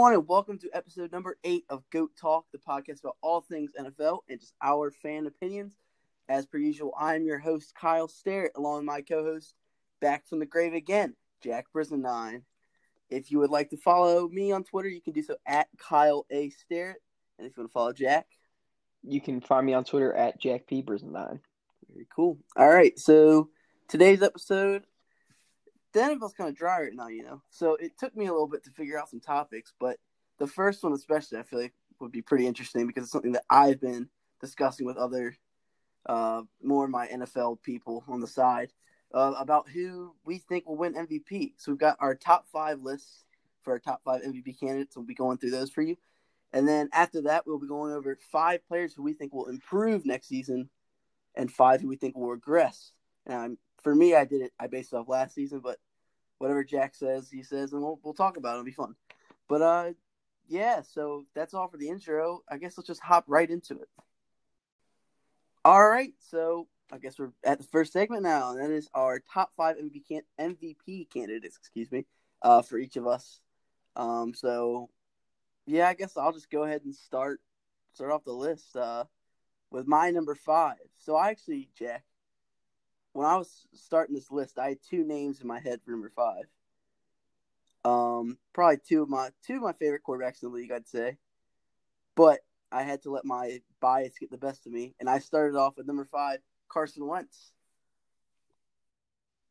everyone, and welcome to episode number eight of Goat Talk, the podcast about all things NFL and just our fan opinions. As per usual, I'm your host, Kyle Starrett, along with my co host, back from the grave again, Jack Brisson9. If you would like to follow me on Twitter, you can do so at Kyle A. Starrett. And if you want to follow Jack, you can find me on Twitter at Jack P. Brisson9. Very cool. All right, so today's episode, the kind of dry right now, you know. So it took me a little bit to figure out some topics, but the first one especially, I feel like would be pretty interesting because it's something that I've been discussing with other, uh, more of my NFL people on the side uh, about who we think will win MVP. So we've got our top five lists for our top five MVP candidates. We'll be going through those for you. And then after that, we'll be going over five players who we think will improve next season and five who we think will regress. And for me, I did it. I based it off last season, but whatever Jack says, he says, and we'll we'll talk about it. It'll be fun. But uh, yeah. So that's all for the intro. I guess let's just hop right into it. All right. So I guess we're at the first segment now, and that is our top five MVP can- MVP candidates. Excuse me, uh, for each of us. Um, so yeah, I guess I'll just go ahead and start start off the list. Uh, with my number five. So I actually, Jack, when I was starting this list, I had two names in my head for number five. Um, probably two of my two of my favorite quarterbacks in the league, I'd say. But I had to let my bias get the best of me, and I started off with number five, Carson Wentz.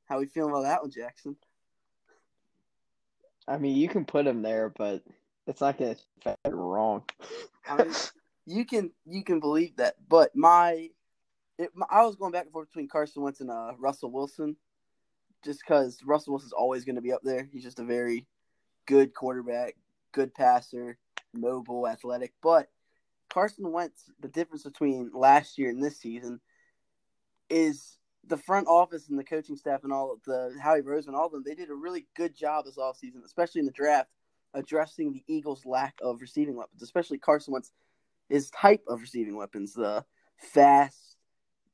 How we feeling about that one, Jackson? I mean, you can put him there, but it's not going to wrong. I mean, you can you can believe that. But my, it, I was going back and forth between Carson Wentz and uh, Russell Wilson, just because Russell Wilson's always going to be up there. He's just a very good quarterback, good passer, mobile, athletic. But Carson Wentz, the difference between last year and this season is the front office and the coaching staff and all the Howie Roseman, all of them, they did a really good job this offseason, especially in the draft, addressing the Eagles' lack of receiving weapons, especially Carson Wentz his type of receiving weapons, the fast,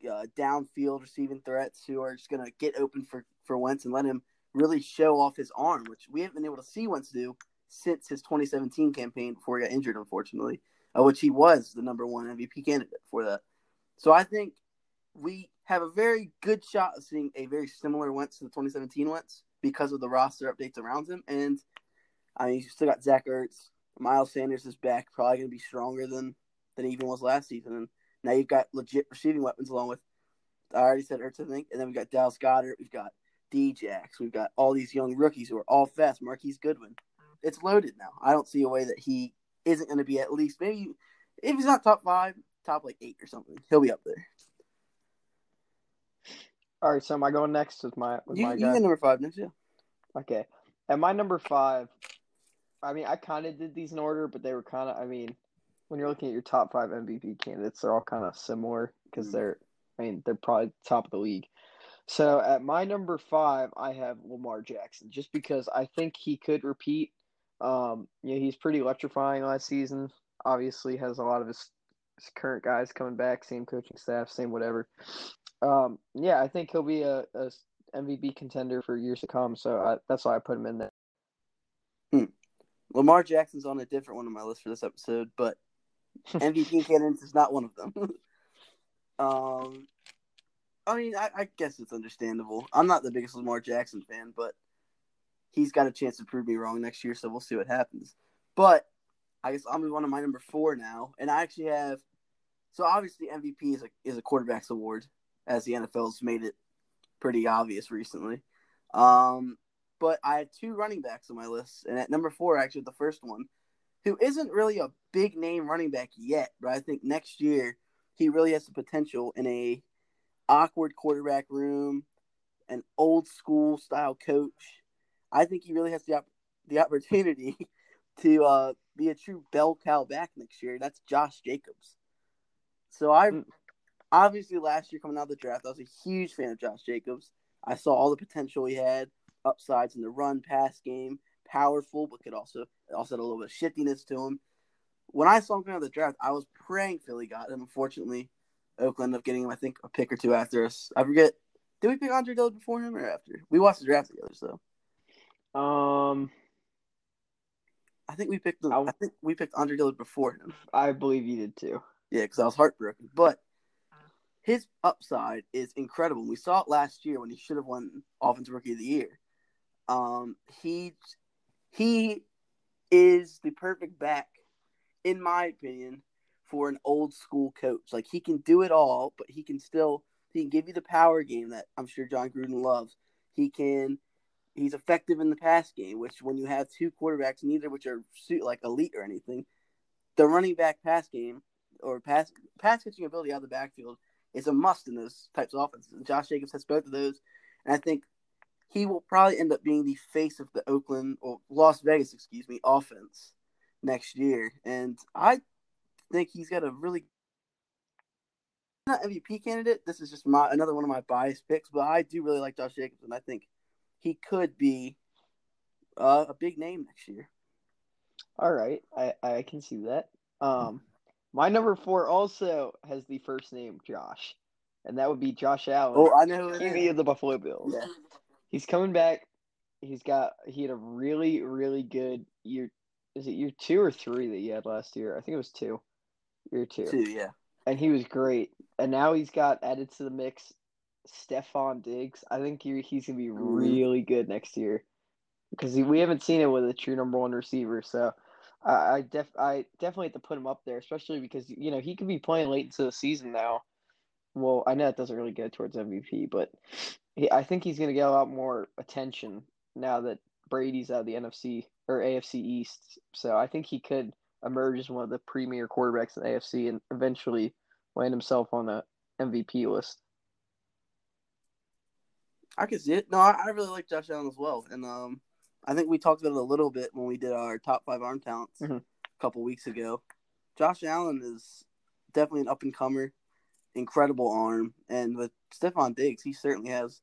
uh, downfield receiving threats who are just going to get open for, for Wentz and let him really show off his arm, which we haven't been able to see Wentz do since his 2017 campaign before he got injured, unfortunately, uh, which he was the number one MVP candidate for that. So I think we have a very good shot of seeing a very similar Wentz to the 2017 Wentz because of the roster updates around him. And I mean, you still got Zach Ertz. Miles Sanders is back, probably going to be stronger than than even was last season. And now you've got legit receiving weapons along with I already said Ertz, I think, and then we've got Dallas Goedert, we've got Djax, we've got all these young rookies who are all fast. Marquise Goodwin, it's loaded now. I don't see a way that he isn't going to be at least maybe if he's not top five, top like eight or something. He'll be up there. All right, so am I going next with my with you, my you guy? number five next, yeah. Okay, at my number five, I mean, I kind of did these in order, but they were kind of. I mean, when you're looking at your top five MVP candidates, they're all kind of similar because Mhm. they're, I mean, they're probably top of the league. So at my number five, I have Lamar Jackson, just because I think he could repeat. Um, you know, he's pretty electrifying last season. Obviously, has a lot of his, his current guys coming back, same coaching staff, same whatever. Um, yeah, I think he'll be a, a MVP contender for years to come. So I, that's why I put him in there. Hmm. Lamar Jackson's on a different one on my list for this episode, but MVP candidates is not one of them. um, I mean, I, I guess it's understandable. I'm not the biggest Lamar Jackson fan, but he's got a chance to prove me wrong next year, so we'll see what happens. But I guess I'll move on to my number four now, and I actually have. So obviously, MVP is a is a quarterback's award, as the NFL's made it pretty obvious recently. Um, but I have two running backs on my list, and at number four, actually the first one, who isn't really a big name running back yet, but I think next year he really has the potential in a awkward quarterback room, an old school style coach. I think he really has the op- the opportunity to uh, be a true bell cow back next year. That's Josh Jacobs. So I Mm. obviously last year coming out of the draft, I was a huge fan of Josh Jacobs. I saw all the potential he had, upsides in the run pass game, powerful, but could also also had a little bit of shiftiness to him. When I saw him out of the draft, I was praying Philly got him. Unfortunately, Oakland ended up getting him, I think, a pick or two after us. I forget. Did we pick Andre Dillard before him or after? We watched the draft together, so Um, I think we picked him. I think we picked Andre Dillard before him. I believe you did too. Yeah, because I was heartbroken. But his upside is incredible. We saw it last year when he should have won Offensive Rookie of the Year. Um, he he is the perfect back, in my opinion, for an old school coach. Like he can do it all, but he can still he can give you the power game that I'm sure Jon Gruden loves. He can he's effective in the pass game, which when you have two quarterbacks, neither which are like elite or anything, the running back pass game or pass pass catching ability out of the backfield is a must in those types of offenses. And Josh Jacobs has both of those, and I think he will probably end up being the face of the Oakland or Las Vegas, excuse me, offense next year. And I think he's got a really not MVP candidate. This is just my another one of my biased picks, but I do really like Josh Jacobs, and I think he could be uh, a big name next year. All right, I I can see that. Um, my number four also has the first name Josh, and that would be Josh Allen. Oh, I know who of the Buffalo Bills. Yeah. He's coming back. He's got he had a really really good year. Is it year two or three that he had last year? I think it was two. Year two. Two, yeah. And he was great. And now he's got added to the mix Stefon Diggs. I think he, he's gonna be mm-hmm. really good next year because we haven't seen it with a true number one receiver. So I def I definitely have to put him up there, especially because you know he could be playing late into the season now. Well, I know it doesn't really get towards MVP, but he, I think he's going to get a lot more attention now that Brady's out of the NFC or AFC East. So I think he could emerge as one of the premier quarterbacks in the AFC and eventually land himself on the MVP list. I can see it. No, I, I really like Josh Allen as well, and um, I think we talked about it a little bit when we did our top five arm talents mm-hmm. a couple weeks ago. Josh Allen is definitely an up and comer, incredible arm, and with Stefon Diggs, he certainly has.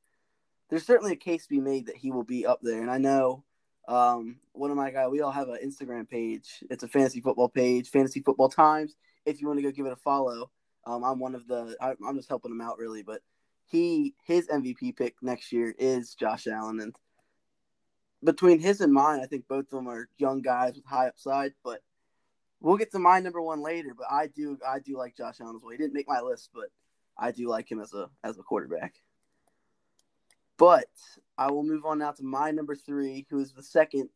There's certainly a case to be made that he will be up there, and I know um, one of my guys. We all have an Instagram page. It's a fantasy football page, Fantasy Football Times. If you want to go give it a follow, um, I'm one of the. I, I'm just helping him out really, but he his MVP pick next year is Josh Allen, and between his and mine, I think both of them are young guys with high upside. But we'll get to my number one later. But I do I do like Josh Allen as well. He didn't make my list, but I do like him as a as a quarterback. But I will move on now to my number three, who is the second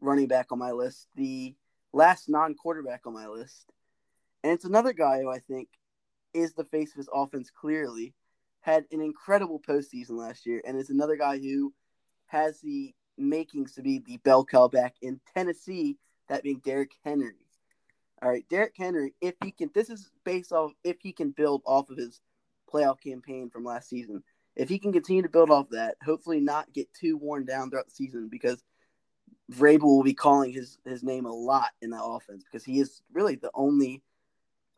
running back on my list, the last non quarterback on my list. And it's another guy who I think is the face of his offense clearly. Had an incredible postseason last year, and is another guy who has the makings to be the bell cow back in Tennessee, that being Derrick Henry. All right, Derrick Henry, if he can, this is based off if he can build off of his playoff campaign from last season. If he can continue to build off that, hopefully not get too worn down throughout the season because Vrabel will be calling his his name a lot in that offense because he is really the only,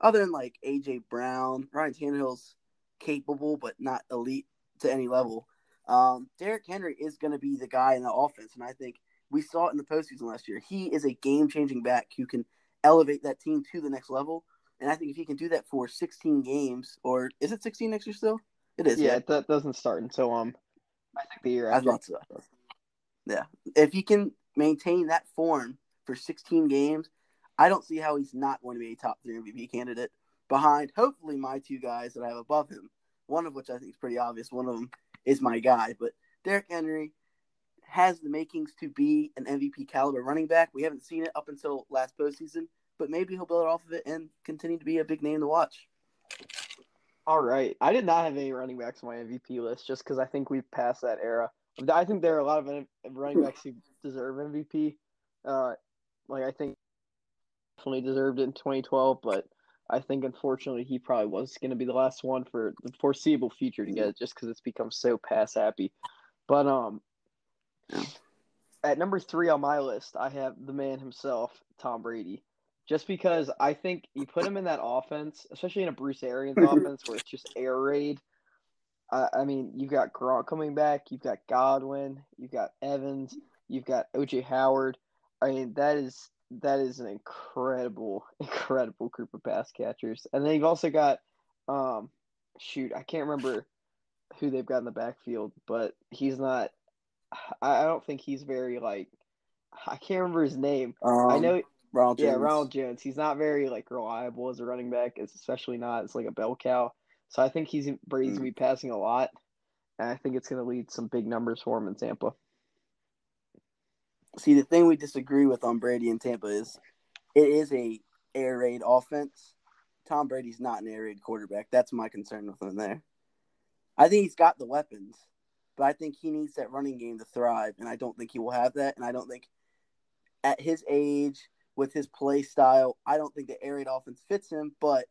other than like AJ Brown, Ryan Tannehill's capable but not elite to any level. Um, Derrick Henry is going to be the guy in the offense, and I think we saw it in the postseason last year. He is a game changing back who can elevate that team to the next level. And I think if he can do that for 16 games, or is it 16 next year still? It is. Yeah, right? that doesn't start until um, I think the year after. So. Yeah, if he can maintain that form for 16 games, I don't see how he's not going to be a top three MVP candidate behind hopefully my two guys that I have above him. One of which I think is pretty obvious. One of them is my guy. But Derrick Henry has the makings to be an MVP caliber running back. We haven't seen it up until last postseason, but maybe he'll build off of it and continue to be a big name to watch. All right. I did not have any running backs on my MVP list just because I think we've passed that era. I think there are a lot of running backs who deserve MVP. Uh, like I think definitely deserved it in 2012, but I think unfortunately he probably was going to be the last one for the foreseeable future to get it, just because it's become so pass happy. But um, at number three on my list, I have the man himself, Tom Brady. Just because I think you put him in that offense, especially in a Bruce Arians offense where it's just air raid. Uh, I mean, you've got Gronk coming back, you've got Godwin, you've got Evans, you've got OJ Howard. I mean, that is that is an incredible, incredible group of pass catchers. And then you've also got, um, shoot, I can't remember who they've got in the backfield, but he's not. I, don't think he's very like. I can't remember his name. Um, I know Ronald Jones. Yeah, Ronald Jones. He's not very like reliable as a running back, it's especially not as like a bell cow. So I think he's Brady's Mm. gonna be passing a lot, and I think it's gonna lead some big numbers for him in Tampa. See, the thing we disagree with on Brady and Tampa is it is a air raid offense. Tom Brady's not an air raid quarterback. That's my concern with him there. I think he's got the weapons, but I think he needs that running game to thrive, and I don't think he will have that. And I don't think at his age, with his play style, I don't think the air raid offense fits him. But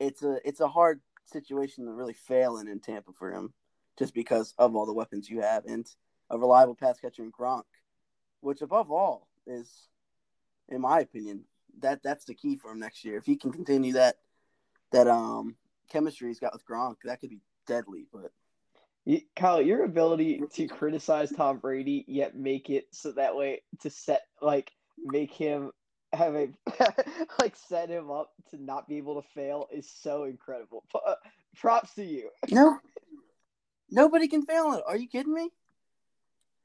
it's a it's a hard situation to really fail in in Tampa for him, just because of all the weapons you have and a reliable pass catcher in Gronk which above all is, in my opinion, that that's the key for him next year. If he can continue that that um chemistry he's got with Gronk, that could be deadly. But Kyle, your ability to criticize Tom Brady yet make it so that way to set like make him have a like set him up to not be able to fail is so incredible. Uh, Props to you. no, nobody can fail it. Are you kidding me?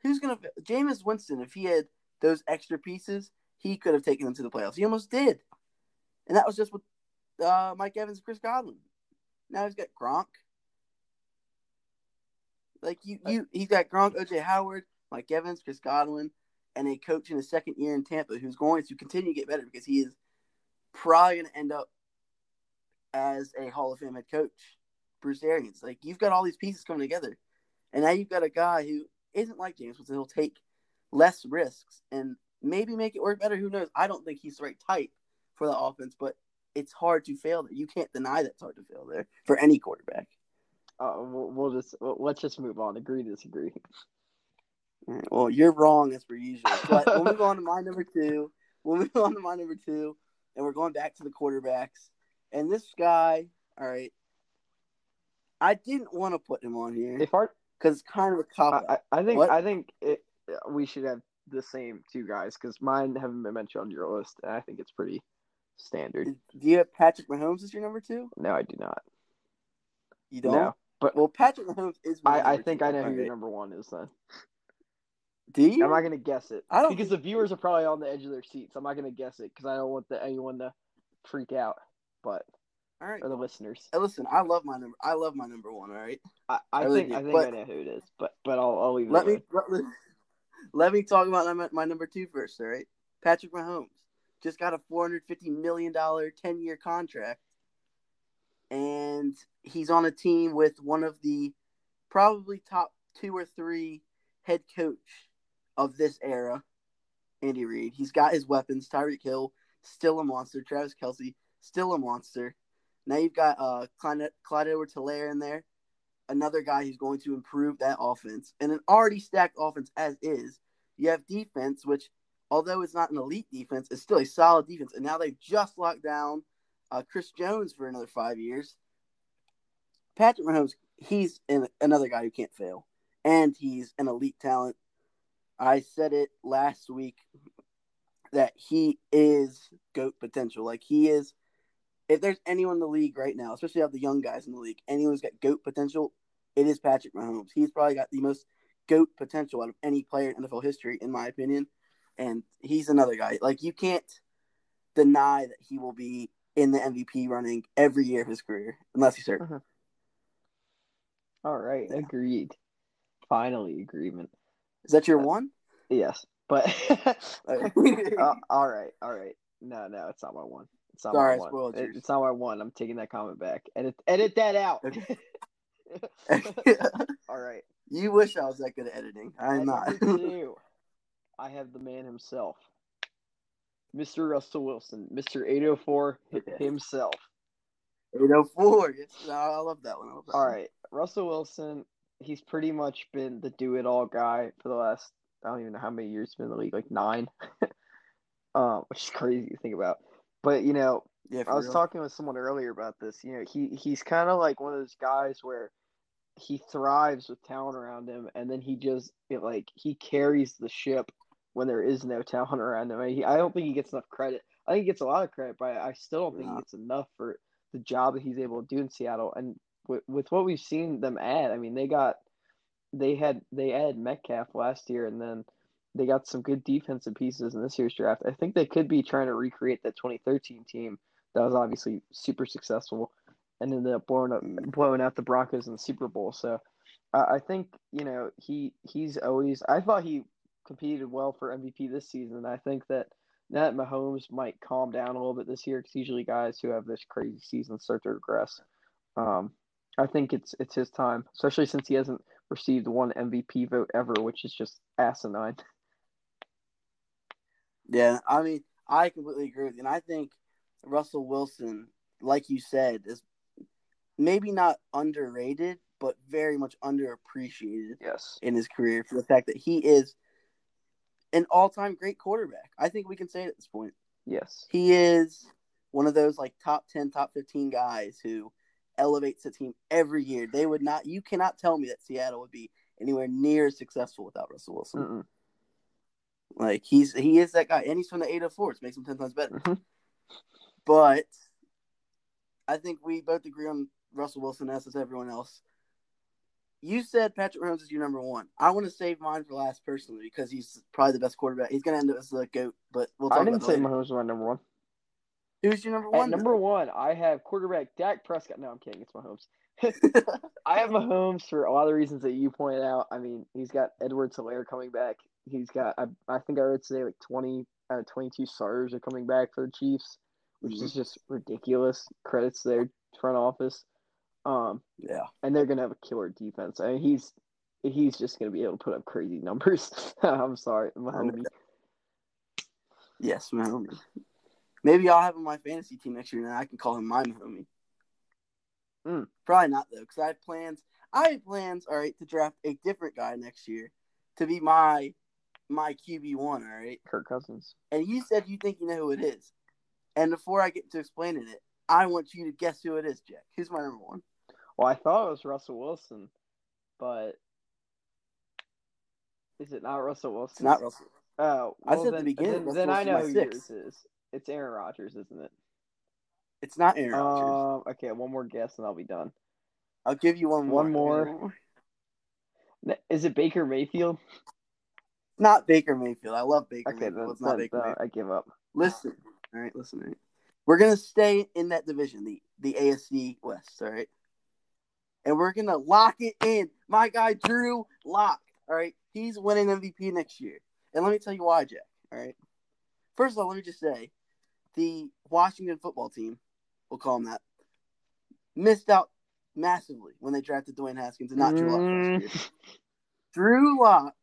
Who's gonna Jameis Winston? If he had those extra pieces, he could have taken them to the playoffs. He almost did, and that was just with uh, Mike Evans and Chris Godwin. Now he's got Gronk. Like you, you, he's got Gronk, OJ Howard, Mike Evans, Chris Godwin, and a coach in his second year in Tampa who's going to continue to get better because he is probably going to end up as a Hall of Fame head coach, Bruce Arians. Like you've got all these pieces coming together, and now you've got a guy who isn't like Jameis Winston. He'll take less risks and maybe make it work better. Who knows? I don't think he's the right type for the offense, but it's hard to fail there. You can't deny that it's hard to fail there for any quarterback. Uh, we'll, we'll just we'll, let's just move on. Agree disagree. Right, Well, you're wrong as per usual. But we'll move on to my number two. We'll move on to my number two, and we're going back to the quarterbacks. And this guy, all right, I didn't want to put him on here because it's kind of a cop I. I I think What? I think it, we should have the same two guys because mine haven't been mentioned on your list, and I think it's pretty standard. Do you have Patrick Mahomes as your number two? No, I do not. You don't. No, but Well, Patrick Mahomes is. my I, I think. I know who your number one is. Then Do you? I'm not gonna guess it I don't because the viewers are probably on the edge of their seats. I'm not gonna guess it because I don't want the, anyone to freak out. But All right. or the listeners, Hey, listen, I love my number. I love my number one. All right. I, I, I really think do, I think but- I know who it is. But but I'll I'll leave it. Let me alone. let, let me talk about my, my number two first. All right. Patrick Mahomes just got a four hundred fifty million dollar ten year contract, and he's on a team with one of the probably top two or three head coach of this era, Andy Reid. He's got his weapons. Tyreek Hill still a monster. Travis Kelce still a monster. Now you've got uh Clyde, Clyde Edwards Helaire in there, another guy who's going to improve that offense, and an already stacked offense as is. You have defense, which although it's not an elite defense, is still a solid defense. And now they've just locked down uh, Chris Jones for another five years. Patrick Mahomes, he's an, another guy who can't fail, and he's an elite talent. I said it last week that he is goat potential. Like he is. If there's anyone in the league right now, especially of the young guys in the league, anyone's got goat potential, it is Patrick Mahomes. He's probably got the most goat potential out of any player in NFL history, in my opinion. And he's another guy. Like you can't deny that he will be in the MVP running every year of his career, unless he's hurt. All right, Yeah. agreed. Finally, agreement. Is that your one? Yes, but uh, all right, all right. No, no, it's not my one. It's not Sorry, my one. It- it's not my one. I'm taking that comment back. Edit, edit that out. Okay. all right. you wish I was that good at editing. I'm not. I have the man himself, Mr. Russell Wilson, Mr. 804 himself. 804. Yes, I love that one. Love that All one. right, Russell Wilson. He's pretty much been the do-it-all guy for the last I don't even know how many years he's been in the league, like nine, um, which is crazy to think about. But you know, Yeah, I was real. talking with someone earlier about this. You know, he he's kind of like one of those guys where he thrives with talent around him, and then he just it, like he carries the ship when there is no talent around him. I, I don't think he gets enough credit. I think he gets a lot of credit, but I still don't think No. he gets enough for the job that he's able to do in Seattle. And with, with what we've seen them add, I mean, they got they had they added Metcalf last year, and then they got some good defensive pieces in this year's draft. I think they could be trying to recreate that 2013 team that was obviously super successful and ended up blowing up blowing out the Broncos in the Super Bowl. So uh, I think you know he he's always. I thought he competed well for MVP this season. I think that that Mahomes might calm down a little bit this year because usually guys who have this crazy season start to regress. Um, I think it's it's his time, especially since he hasn't received one MVP vote ever, which is just asinine. Yeah, I mean, I completely agree with you, and I think Russell Wilson, like you said, is maybe not underrated, but very much underappreciated. Yes, in his career for the fact that he is an all-time great quarterback. I think we can say it at this point. Yes, he is one of those like top ten, top fifteen guys who elevates the team every year. They would not. You cannot tell me that Seattle would be anywhere near successful without Russell Wilson. Mm-mm. Like he's he is that guy, and he's from the eight of four, which makes him ten times better. Mm-hmm. But I think we both agree on Russell Wilson as does everyone else. You said Patrick Mahomes is your number one. I want to save mine for last personally because he's probably the best quarterback. He's going to end up as the goat, but we'll talk I didn't say later. Mahomes was my number one. Who's your number At one? number one, I have quarterback Dak Prescott. No, I'm kidding. It's Mahomes. I have Mahomes for a lot of the reasons that you pointed out. I mean, he's got Edwards Helaire coming back. He's got, I, I think I read today, like 20 out of 22 starters are coming back for the Chiefs, which Mhm. is just ridiculous. Credits to their front office. Um, yeah. and they're gonna have a killer defense. I mean, he's he's just gonna be able to put up crazy numbers. I'm sorry, I Yes, my homie. Maybe I'll have him on my fantasy team next year, and I can call him my homie. Mm. Probably not though, because I have plans. I have plans. All right, to draft a different guy next year to be my my QB one. All right, Kirk Cousins. and you said you think you know who it is. And before I get to explaining it, I want you to guess who it is, Jack. Who's my number one? Well, I thought it was Russell Wilson, but is it not Russell Wilson? It's not Russell. Oh, I well, said at the beginning, Then, then I know who sixth. yours is. It's Aaron Rodgers, isn't it? It's not Aaron Rodgers. Um. Okay, one more guess and I'll be done. I'll give you one more. one I'll give you more. Is it Baker Mayfield? Not Baker Mayfield. I love Baker Okay, Mayfield. then, It's not then, Baker then Mayfield. I give up. Listen, all right, listen. All right. We're gonna stay in that division, the the AFC West. All right, and we're gonna lock it in. My guy Drew Lock. All right, he's winning MVP next year, and let me tell you why, Jack. All right. First of all, let me just say, the Washington football team, we'll call them that, missed out massively when they drafted Dwayne Haskins and not Drew Lock Mm. Drew Lock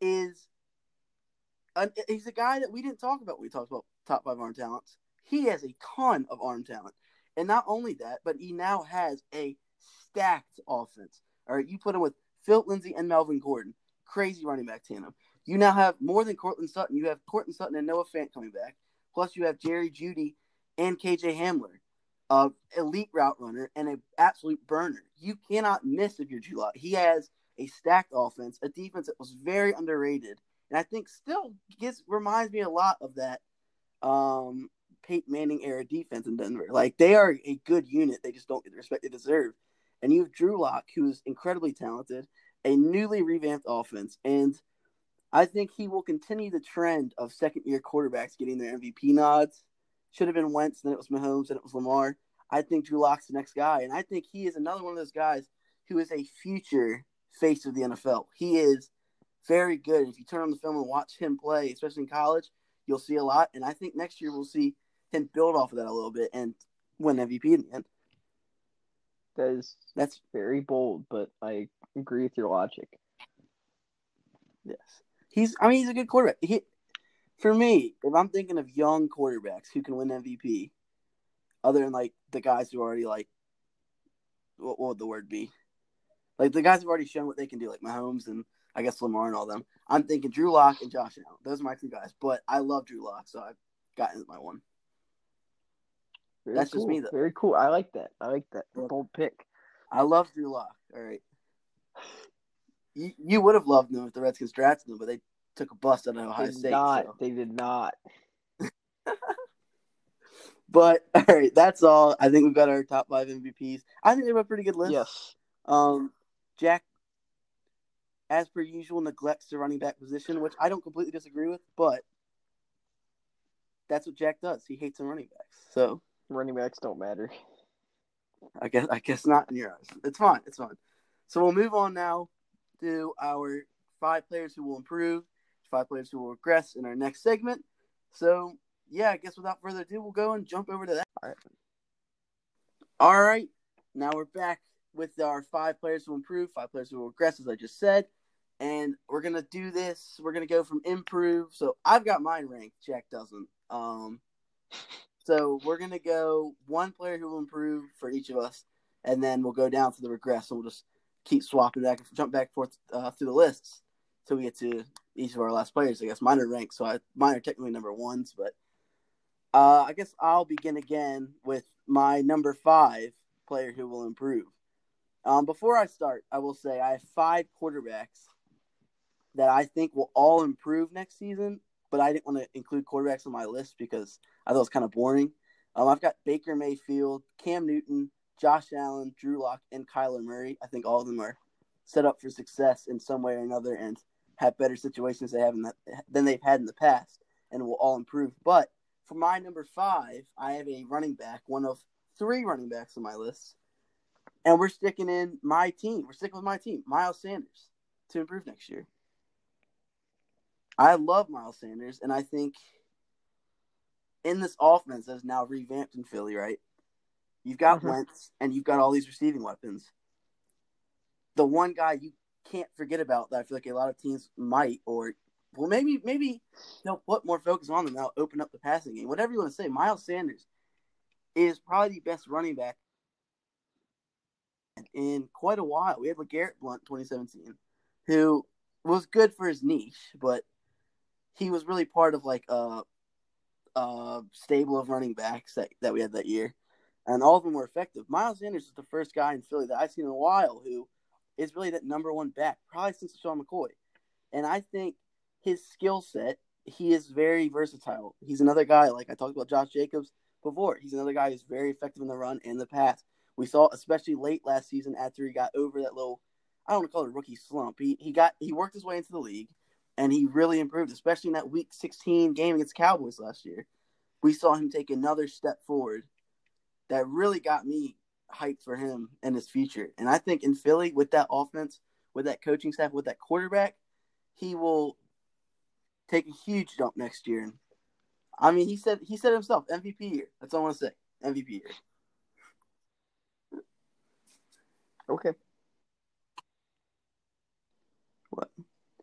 is an, he's a guy that we didn't talk about when we talked about top five arm talents. He has a ton of arm talent. And not only that, but he now has a stacked offense. All right, you put him with Phil Lindsay and Melvin Gordon. Crazy running back tandem. You now have more than Courtland Sutton. You have Courtland Sutton and Noah Fant coming back. Plus, you have Jerry Jeudy and KJ Hamler, a elite route runner and an absolute burner. You cannot miss if you're Lock. He has a stacked offense, a defense that was very underrated, and I think still gets reminds me a lot of that um, Peyton Manning era defense in Denver. Like they are a good unit, they just don't get the respect they deserve. And you have Drew Lock, who's incredibly talented, a newly revamped offense, and I think he will continue the trend of second year quarterbacks getting their MVP nods. Should have been Wentz, then it was Mahomes, then it was Lamar. I think Drew Lock's the next guy, and I think he is another one of those guys who is a future face of the NFL. He is very good. If you turn on the film and watch him play, especially in college, you'll see a lot. And I think next year we'll see him build off of that a little bit and win MVP in the end. That is That's very bold, but I agree with your logic. yes. He's I mean he's a good quarterback. He, for me, if I'm thinking of young quarterbacks who can win MVP, other than like the guys who already like what, what would the word be? Like the guys who've already shown what they can do, like Mahomes and I guess Lamar and all them. I'm thinking Drew Lock and Josh Allen. Those are my two guys. But I love Drew Lock, so I've gotten my one. Very That's cool. just me, though. Very cool. I like that. I like that. Yeah. Bold pick. I love Drew Lock. All right. You you would have loved him if the Redskins drafted him, but they took a bust out of Ohio They did State. not. so. They did not. But all right, that's all. I think we've got our top five MVPs. I think they have a pretty good list. Yes. Um, Jack, as per usual, neglects the running back position, which I don't completely disagree with, but that's what Jack does. He hates the running backs. So running backs don't matter. I guess I guess not in your eyes. It's fine. It's fine. So we'll move on now to our five players who will improve, five players who will regress in our next segment. So yeah, I guess without further ado, we'll go and jump over to that. All right. All right. Now we're back with our five players who improve, five players who will regress, as I just said. And we're gonna do this. We're gonna go from improve. So I've got mine ranked. Jack doesn't. Um, so we're gonna go one player who will improve for each of us, and then we'll go down to the regress, and we'll just keep swapping back, and jump back forth uh, through the lists until we get to each of our last players. I guess mine are ranked, so I, mine are technically number ones, but uh, I guess I'll begin again with my number five player who will improve. Um, before I start, I will say I have five quarterbacks that I think will all improve next season, but I didn't want to include quarterbacks on my list because I thought it was kind of boring. Um, I've got Baker Mayfield, Cam Newton, Josh Allen, Drew Lock, and Kyler Murray. I think all of them are set up for success in some way or another and have better situations they have in the, than they've had in the past and will all improve. But for my number five, I have a running back, one of three running backs on my list. And we're sticking in my team. We're sticking with my team, Miles Sanders, to improve next year. I love Miles Sanders, and I think in this offense that's now revamped in Philly, right? You've got mm-hmm. Wentz and you've got all these receiving weapons. The one guy you can't forget about that I feel like a lot of teams might, or well, maybe maybe they'll put more focus on them. They'll open up the passing game. Whatever you want to say, Miles Sanders is probably the best running back in quite a while. We have had LeGarrette Blunt 2017, who was good for his niche, but he was really part of like a, a stable of running backs that, that we had that year. And all of them were effective. Miles Sanders is the first guy in Philly that I've seen in a while who is really that number one back, probably since Sean McCoy. And I think his skill set, he is very versatile. He's another guy, like I talked about Josh Jacobs before. He's another guy who's very effective in the run and the pass. We saw, especially late last season, after he got over that little, I don't want to call it a rookie slump. He he got he worked his way into the league, and he really improved, especially in that Week 16 game against Cowboys last year. We saw him take another step forward that really got me hyped for him and his future. And I think in Philly, with that offense, with that coaching staff, with that quarterback, he will take a huge jump next year. I mean, he said he said himself, MVP year. That's all I want to say. MVP year. Okay.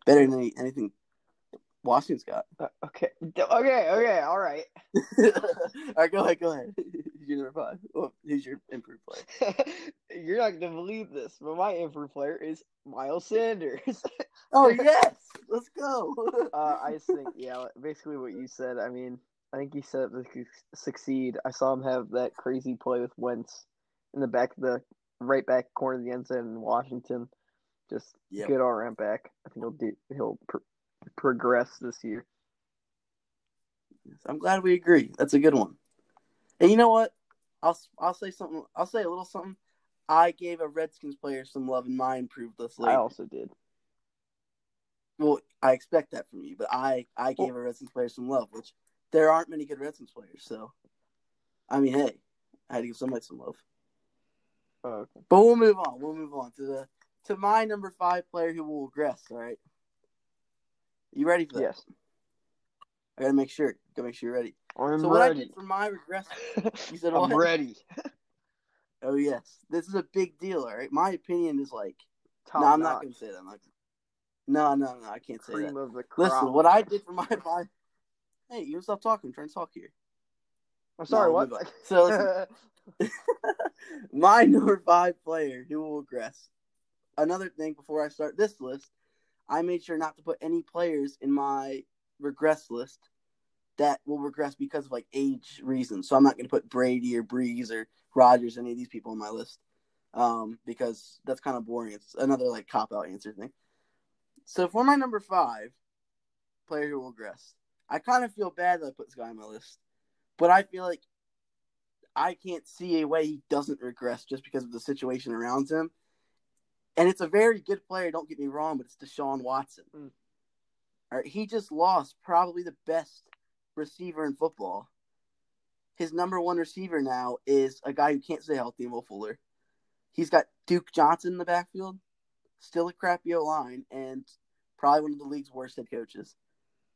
Better than any, anything Washington's got. Uh, okay. Okay. Okay. All right. all right. Go ahead. Go ahead. Who's your number five? Who's your improved player? You're not gonna believe this, but my improved player is Miles Sanders. oh yes, let's go. uh, I just think, yeah, basically what you said. I mean, I think he set up to succeed. I saw him have that crazy play with Wentz in the back of the right back corner of the end zone in Washington. Just yep. all around back. I think he'll do. He'll pr- progress this year. I'm glad we agree. That's a good one. And you know what? I'll I'll say something. I'll say a little something. I gave a Redskins player some love in my improved list. Later. I also did. Well, I expect that from you, but I I gave well, a Redskins player some love, which there aren't many good Redskins players. So, I mean, hey, I had to give somebody some love. Oh, okay. But we'll move on. We'll move on to the to my number five player who will regress. All right. You ready for this? Yes. I gotta make sure. Gotta make sure you're ready. I'm so what I did for my regress, you said I'm what? ready. oh yes, this is a big deal. All right, my opinion is like. Top no, I'm notch. not gonna say that. I'm not gonna... No, no, no, I can't say Cream that. Of the crop. Listen, what I did for my five. Hey, you stop talking. Trying to talk here. I'm sorry. No, what? So my number five player who will regress. Another thing before I start this list, I made sure not to put any players in my regress list that will regress because of like age reasons. So I'm not going to put Brady or Brees or Rodgers, any of these people on my list, um, because that's kind of boring. It's another like cop out answer thing. So for my number five player who will regress, I kind of feel bad that I put this guy on my list, but I feel like I can't see a way he doesn't regress just because of the situation around him. And it's a very good player. Don't get me wrong, but it's Deshaun Watson. Mm. All right, he just lost probably the best receiver in football. His number one receiver now is a guy who can't stay healthy, Will Fuller. He's got Duke Johnson in the backfield, still a crappy O line, and probably one of the league's worst head coaches.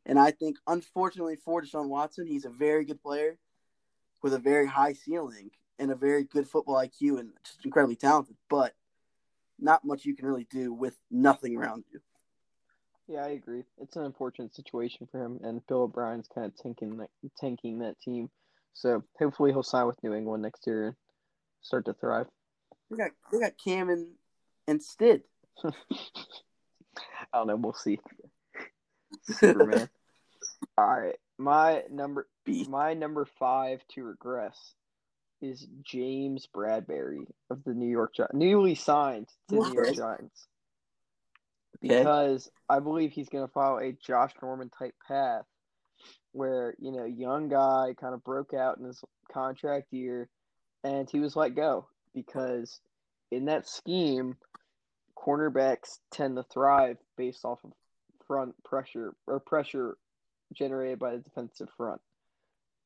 And I think, unfortunately for Deshaun Watson, he's a very good player with a very high ceiling and a very good football IQ and just incredibly talented. But not much you can really do with nothing around you. Yeah, I agree. It's an unfortunate situation for him, and Bill O'Brien's kind of tanking that tanking that team. So hopefully he'll sign with New England next year and start to thrive. We got they got Cam and, and Stid. I don't know. We'll see. Superman. All right, my number my number five to regress is James Bradberry of the New York Giants, newly signed to the New York Okay. Giants. Okay. Because I believe he's going to follow a Josh Norman type path, where you know, young guy kind of broke out in his contract year, and he was let go because in that scheme, cornerbacks tend to thrive based off of front pressure or pressure generated by the defensive front.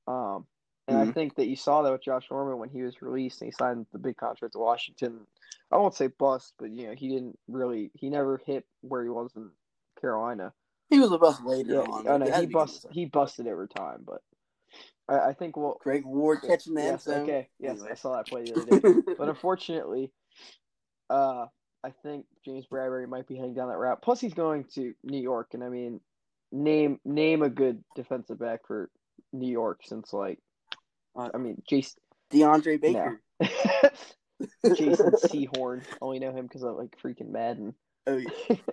Um, and I Mhm. think that you saw that with Josh Norman when he was released and he signed the big contract to Washington. I won't say bust, but you know he didn't really he never hit where he was in Carolina. He was a bust later Yeah, on. I know he to bust he busted every time, but I, I think well Greg Ward catching the yes zone. okay yes Anyway. I saw that play the other day. but unfortunately, uh, I think James Bradberry might be heading down that route. Plus, he's going to New York, and I mean, name name a good defensive back for New York since like, Uh, I mean, Jason DeAndre Baker. Jason Sehorn. Only know him because of like freaking Madden. Oh yeah.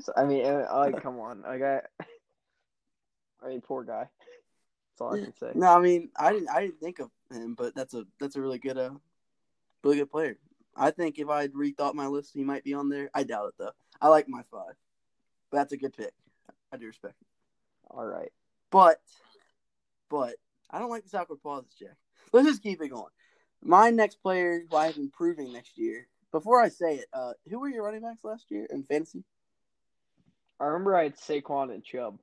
So, I mean, uh, like, come on, like I, I mean, poor guy. That's all I can say. No, I mean I didn't I didn't think of him, but that's a that's a really good uh really good player. I think if I had rethought my list, he might be on there. I doubt it though. I like my five, but that's a good pick. I do respect it. All right. But, but I don't like this awkward pauses, Jack. Let's just keep it going. My next player who I have improving next year. Before I say it, uh, who were your running backs last year in fantasy? I remember I had Saquon and Chubb.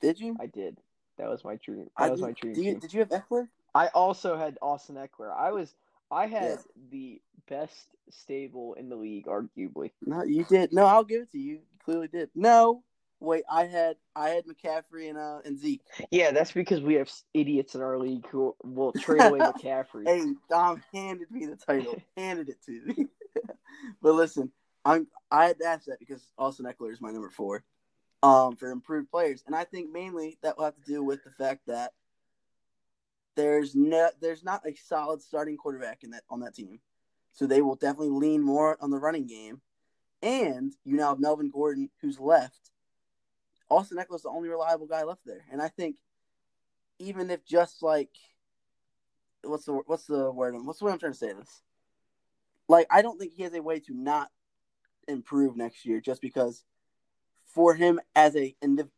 Did you? I did. That was my dream. I That was my dream do you, team. Did you have Ekeler? I also had Austin Ekeler. I was I had Yeah. the best stable in the league, arguably. No, you did. No, I'll give it to you. You clearly did. No, wait, I had I had McCaffrey and uh and Zeke. Yeah, that's because we have idiots in our league who will trade away McCaffrey. Hey, Dom handed me the title, handed it to me. but listen, I'm I had to ask that because Austin Ekeler is my number four, um, for improved players, and I think mainly that will have to do with the fact that there's no there's not a solid starting quarterback in that on that team, so they will definitely lean more on the running game, and you now have Melvin Gordon who's left. Austin Ekeler's the only reliable guy left there, and I think even if just like what's the what's the word what's the way I'm trying to say this? Like I don't think he has a way to not improve next year just because for him as a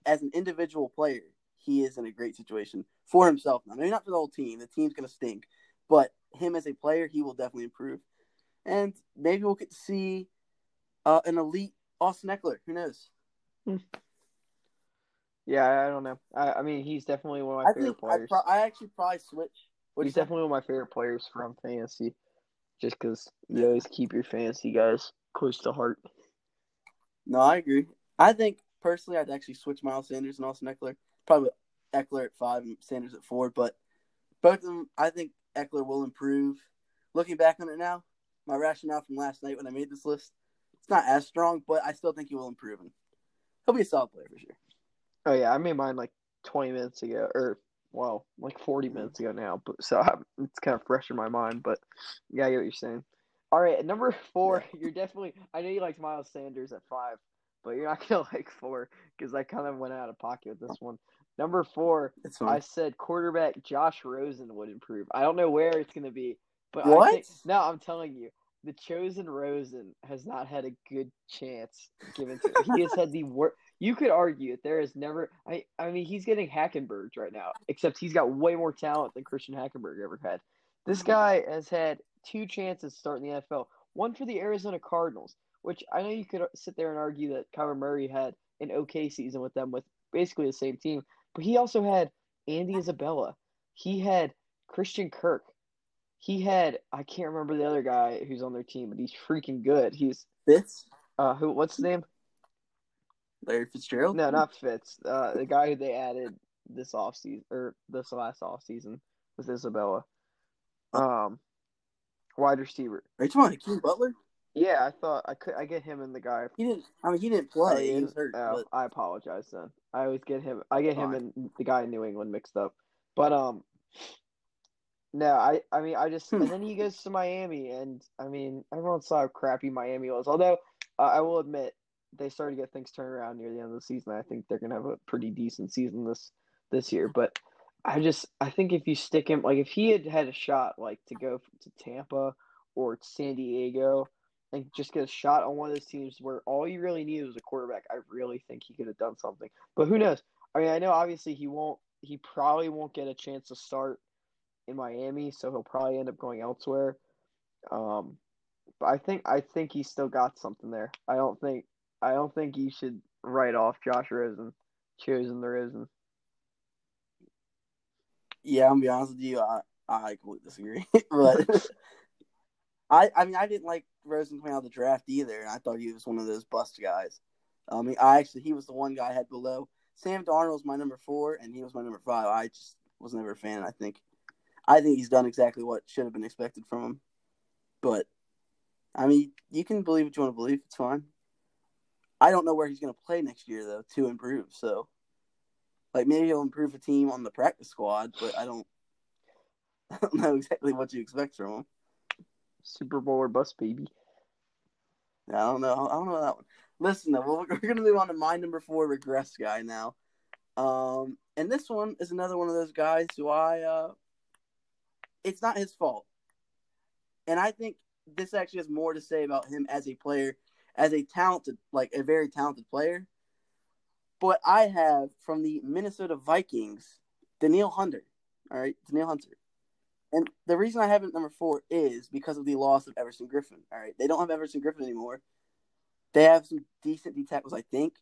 as an individual player, he is in a great situation for himself now. Maybe not for the whole team. The team's gonna stink, but him as a player, he will definitely improve, and maybe we'll get to see uh, an elite Austin Ekeler. Who knows? Yeah, I don't know. I, I mean, he's definitely one of my I favorite think I, players. pro- I actually probably switch. He's definitely one of my favorite players from fantasy, just because you always keep your fantasy guys close to heart. No, I agree. I think personally, I'd actually switch Miles Sanders and Austin Ekeler. Probably Ekeler at five and Sanders at four, but both of them, I think Ekeler will improve. Looking back on it now, my rationale from last night when I made this list, it's not as strong, but I still think he will improve. And he'll be a solid player for sure. Oh yeah, I made mine like 20 minutes ago, or well, like 40 mm-hmm. minutes ago now. But so i it's kind of fresh in my mind. But yeah, I get what you're saying. All right, number four, you're definitely. I know you liked Miles Sanders at five, but you're not gonna like four because I kind of went out of pocket with this one. Number four, I said quarterback Josh Rosen would improve. I don't know where it's gonna be, but I What? think, no, I'm telling you, the chosen Rosen has not had a good chance given to him. He has had the worst. You could argue that there is never. I I mean, he's getting Hackenberg right now, except he's got way more talent than Christian Hackenberg ever had. This guy has had two chances to start in the NFL. one for the Arizona Cardinals, which I know you could sit there and argue that Kyler Murray had an okay season with them with basically the same team, but he also had Andy Isabella. He had Christian Kirk. He had I can't remember the other guy who's on their team, but he's freaking good. He's Fitz, uh who what's his name? Larry Fitzgerald. No, not Fitz. Uh the guy who they added this off season or this last off season with Isabella. Um wide receiver. Are you talking Butler? Yeah, I thought I could I get him and the guy He didn't. I mean, he didn't play. was hurt. Oh, but I apologize then. I always get him. I get him Fine. and the guy in New England mixed up. But um, no, I I mean I just Hmm. and then he goes to Miami and I mean everyone saw how crappy Miami was. Although uh, I will admit they started to get things turned around near the end of the season. I think they're gonna have a pretty decent season this this year. But I just I think if you stick him like if he had had a shot like to go to Tampa or San Diego and just get a shot on one of those teams where all you really needed was a quarterback, I really think he could have done something. But who knows? I mean, I know obviously he won't. He probably won't get a chance to start in Miami, so he'll probably end up going elsewhere. Um, but I think I think he still got something there. I don't think I don't think you should write off Josh Rosen, chosen the Rosen. yeah, I'm gonna be honest with you. I I completely disagree. but I I mean, I didn't like Rosen coming out of the draft either, and I thought he was one of those bust guys. I mean, I actually he was the one guy I had below. Sam Darnold was my number four, and he was my number five. I just was never a fan. I think, I think he's done exactly what should have been expected from him. But, I mean, you can believe what you want to believe. It's fine. I don't know where he's going to play next year though to improve. So, like maybe he'll improve a team on the practice squad, but I don't. I don't know exactly what you expect from him. Super Bowl or bust, baby. I don't know. I don't know that one. Listen, though, we're, we're going to move on to my number four regress guy now. Um, and this one is another one of those guys who I, uh, it's not his fault. And I think this actually has more to say about him as a player, as a talented, like a very talented player. But I have from the Minnesota Vikings, Danielle Hunter. All right, Danielle Hunter. And the reason I have at number four is because of the loss of Everson Griffen. All right, they don't have Everson Griffen anymore. They have some decent D tackles, I think.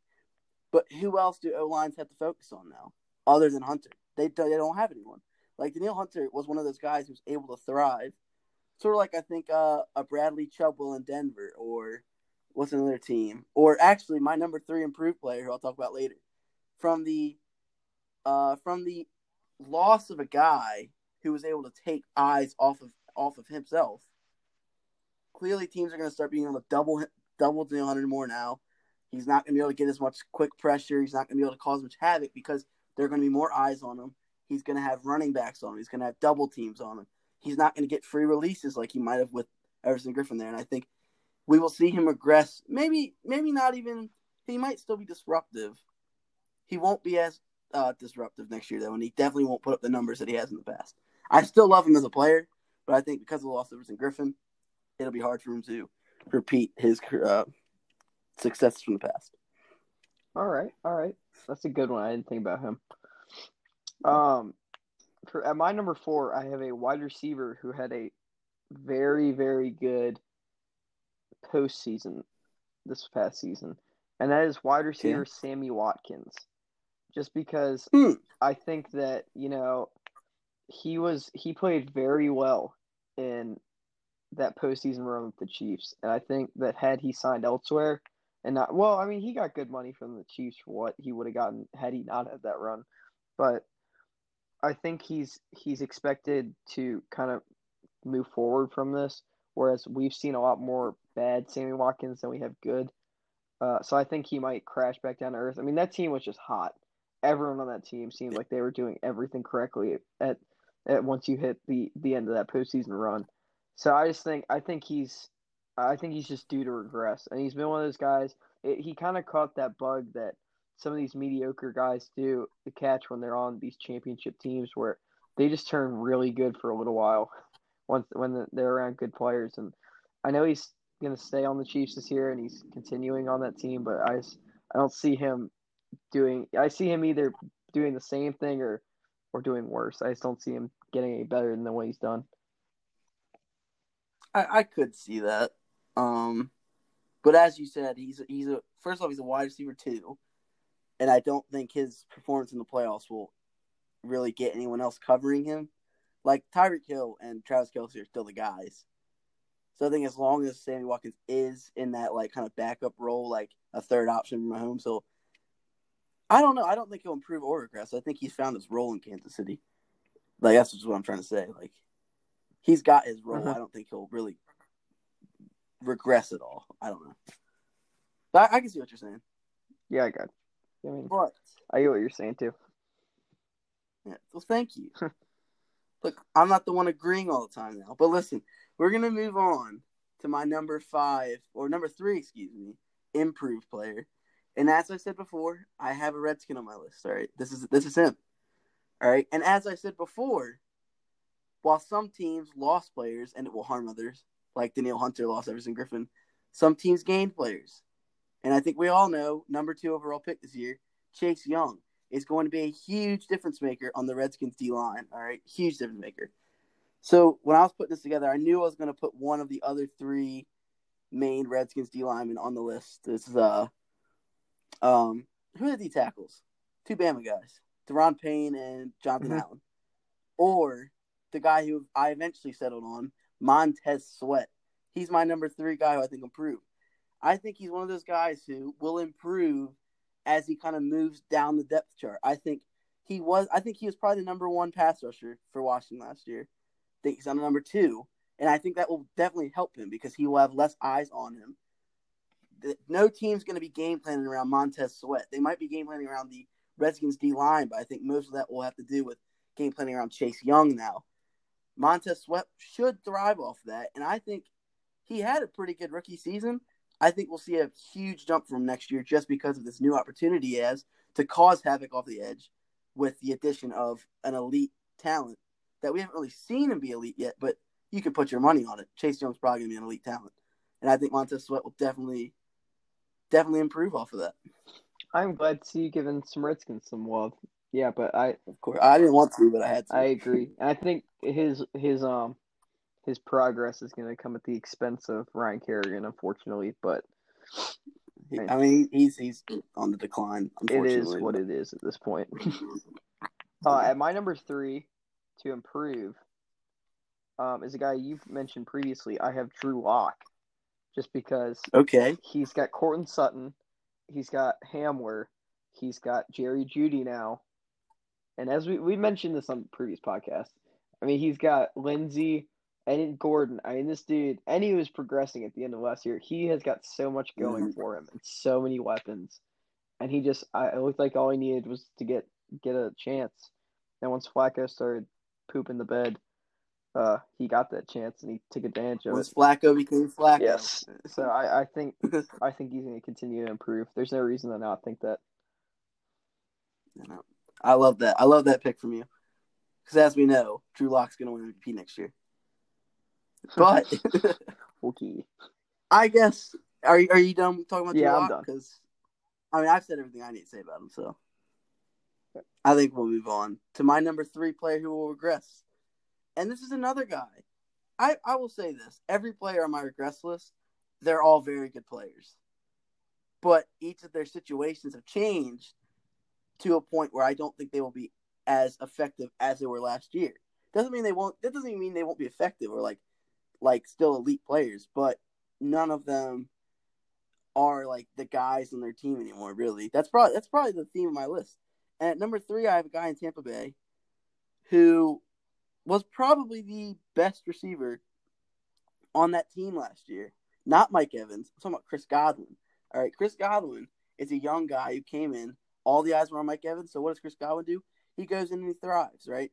But who else do O lines have to focus on now, other than Hunter? They they don't have anyone. Like Danielle Hunter was one of those guys who's able to thrive, sort of like I think uh, a Bradley Chubwell in Denver, or what's another team, or actually my number three improved player, who I'll talk about later, from the uh, from the loss of a guy who was able to take eyes off of off of himself. Clearly, teams are going to start being able to double double Danielle Hunter more now. He's not going to be able to get as much quick pressure. He's not going to be able to cause much havoc because there are going to be more eyes on him. He's going to have running backs on him. He's going to have double teams on him. He's not going to get free releases like he might have with Everson Griffen there. And I think we will see him regress. Maybe, maybe not even. He might still be disruptive. He won't be as uh, disruptive next year though, and he definitely won't put up the numbers that he has in the past. I still love him as a player, but I think because of the loss of Everson Griffen, it'll be hard for him to repeat his uh, successes from the past. All right, all right. That's a good one. I didn't think about him. Um, for at my number four, I have a wide receiver who had a very, very good postseason this past season, and that is wide receiver Sammy Watkins. Just because Hmm. I think that you know he was he played very well in that postseason run with the Chiefs, and I think that had he signed elsewhere, and not well, I mean he got good money from the Chiefs for what he would have gotten had he not had that run, but I think he's he's expected to kind of move forward from this, whereas we've seen a lot more bad Sammy Watkins than we have good. Uh, so I think he might crash back down to earth. I mean that team was just hot. Everyone on that team seemed like they were doing everything correctly at, at once you hit the the end of that postseason run. So I just think I think he's I think he's just due to regress, and he's been one of those guys. It, he kind of caught that bug that some of these mediocre guys do to catch when they're on these championship teams, where they just turn really good for a little while once when they're around good players. And I know he's going to stay on the Chiefs this year, and he's continuing on that team, but I I don't see him doing. I see him either doing the same thing or or doing worse. I just don't see him getting any better than the what he's done. I, I could see that. Um, but as you said, he's he's a first off he's a wide receiver too, and I don't think his performance in the playoffs will really get anyone else covering him. Like Tyreek Hill and Travis Kelce are still the guys. So I think as long as Sammy Watkins is in that like kind of backup role, like a third option for Mahomes, so I don't know. I don't think he'll improve or regress. I think he's found his role in Kansas City. Like that's just what I'm trying to say. Like he's got his role. Mhm. I don't think he'll really regress at all. I don't know. But I, I can see what you're saying. Yeah, I got. I mean, But I get what you're saying too. yeah, well, thank you. Look, I'm not the one agreeing all the time now. But listen, we're gonna move on to my number five or number three, excuse me, improved player. And as I said before, I have a Redskin on my list. All right, this is this is him. All right, and as I said before, while some teams lost players and it will harm others, like Danielle Hunter lost Everson Griffen, some teams gained players. And I think we all know number two overall pick this year, Chase Young, is going to be a huge difference maker on the Redskins D line. All right, huge difference maker. So when I was putting this together, I knew I was going to put one of the other three main Redskins D linemen on the list. This is uh, um, who are the D tackles? Two Bama guys, Daron Payne and Jonathan Mhm. Allen, or the guy who I eventually settled on, Montez Sweat. He's my number three guy who I think improved. I think he's one of those guys who will improve as he kind of moves down the depth chart. I think he was. I think he was probably the number one pass rusher for Washington last year. Think he's on the number two, and I think that will definitely help him because he will have less eyes on him. No team's going to be game planning around Montez Sweat. They might be game planning around the Redskins D line, but I think most of that will have to do with game planning around Chase Young now. Montez Sweat should thrive off that, and I think he had a pretty good rookie season. I think we'll see a huge jump from next year just because of this new opportunity has to cause havoc off the edge with the addition of an elite talent that we haven't really seen him be elite yet, but you can put your money on it. Chase Young's probably going to be an elite talent. And I think Montez Sweat will definitely, definitely improve off of that. I'm glad to see you giving some Redskins some love. Yeah, but I Of course, I didn't want to, but I had to. I agree. And I think his his um his progress is going to come at the expense of Ryan Kerrigan, unfortunately. But I mean, he's he's on the decline. it is what it is at this point. Uh, at my number three, to improve, um, is a guy you've mentioned previously. I have Drew Lock, just because Okay, he's got Courtland Sutton, he's got Hamler, he's got Jerry Jeudy now, and as we we mentioned this on previous podcasts, I mean he's got Lindsay and Gordon. I mean this dude, and he was progressing at the end of last year. He has got so much going for him and so many weapons, and he just I it looked like all he needed was to get get a chance. And once Flacco started pooping the bed, uh, he got that chance and he took advantage of once it. Flacco became Flacco. Yes. So I, I think I think he's going to continue to improve. There's no reason to not think that. I love that. I love that pick from you. Because as we know, Drew Lock's going to win MVP next year. But Okay. I guess are you- are you done talking about Yeah, Drew Lock? done. Because I mean, I've said everything I need to say about him. So I think we'll move on to my number three player who will regress, and this is another guy. I I will say this: every player on my regress list, they're all very good players, but each of their situations have changed to a point where I don't think they will be as effective as they were last year. Doesn't mean they won't. That doesn't mean they won't be effective or like like still elite players, but none of them are like the guys on their team anymore. Really, that's probably that's probably the theme of my list. And at number three, I have a guy in Tampa Bay who was probably the best receiver on that team last year. Not Mike Evans. I'm talking about Chris Godwin. All right, Chris Godwin is a young guy who came in. All the eyes were on Mike Evans. So what does Chris Godwin do? He goes in and he thrives, right?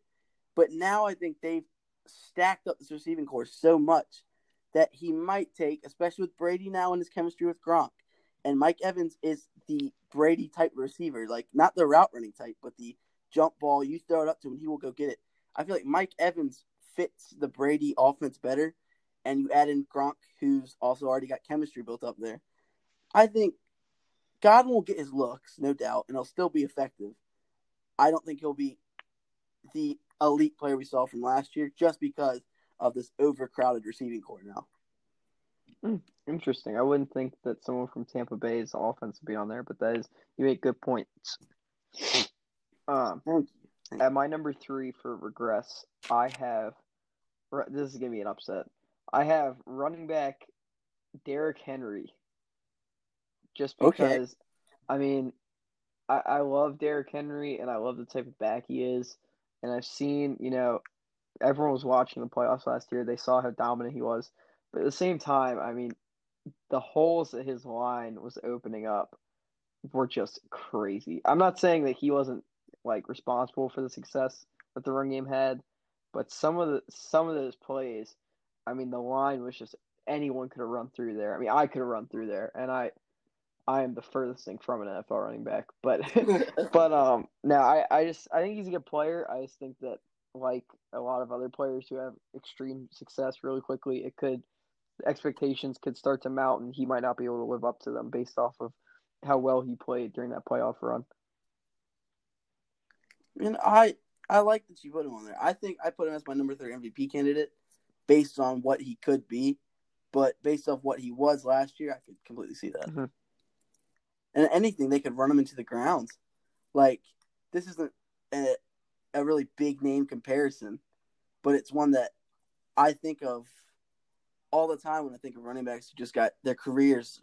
But now I think they've stacked up this receiving corps so much that he might take, especially with Brady now and his chemistry with Gronk. And Mike Evans is the Brady type receiver, like not the route running type, but the jump ball. You throw it up to him, he will go get it. I feel like Mike Evans fits the Brady offense better, and you add in Gronk, who's also already got chemistry built up there. I think Godwin will get his looks, no doubt, and he'll still be effective. I don't think he'll be the elite player we saw from last year just because of this overcrowded receiving corps now. Interesting. I wouldn't think that someone from Tampa Bay's offense would be on there, but that is you make good points. Um, Thank you. at my number three for regress, I have. This is gonna be an upset. I have running back Derrick Henry. Just Okay. because, I mean, I, I love Derrick Henry and I love the type of back he is, and I've seen you know, everyone was watching the playoffs last year. They saw how dominant he was, but at the same time, I mean, the holes that his line was opening up were just crazy. I'm not saying that he wasn't like responsible for the success that the run game had, but some of the some of those plays, I mean, the line was just anyone could have run through there. I mean, I could have run through there, and I I am the furthest thing from an NFL running back, but but um, now I I just I think he's a good player. I just think that like a lot of other players who have extreme success really quickly, it could expectations could start to mount, and he might not be able to live up to them based off of how well he played during that playoff run. And I I like that you put him on there. I think I put him as my number three MVP candidate based on what he could be, but based off what he was last year, I could completely see that. Mhm. And anything they could run him into the ground. Like this isn't a, a really big name comparison, but it's one that I think of all the time when I think of running backs who just got their careers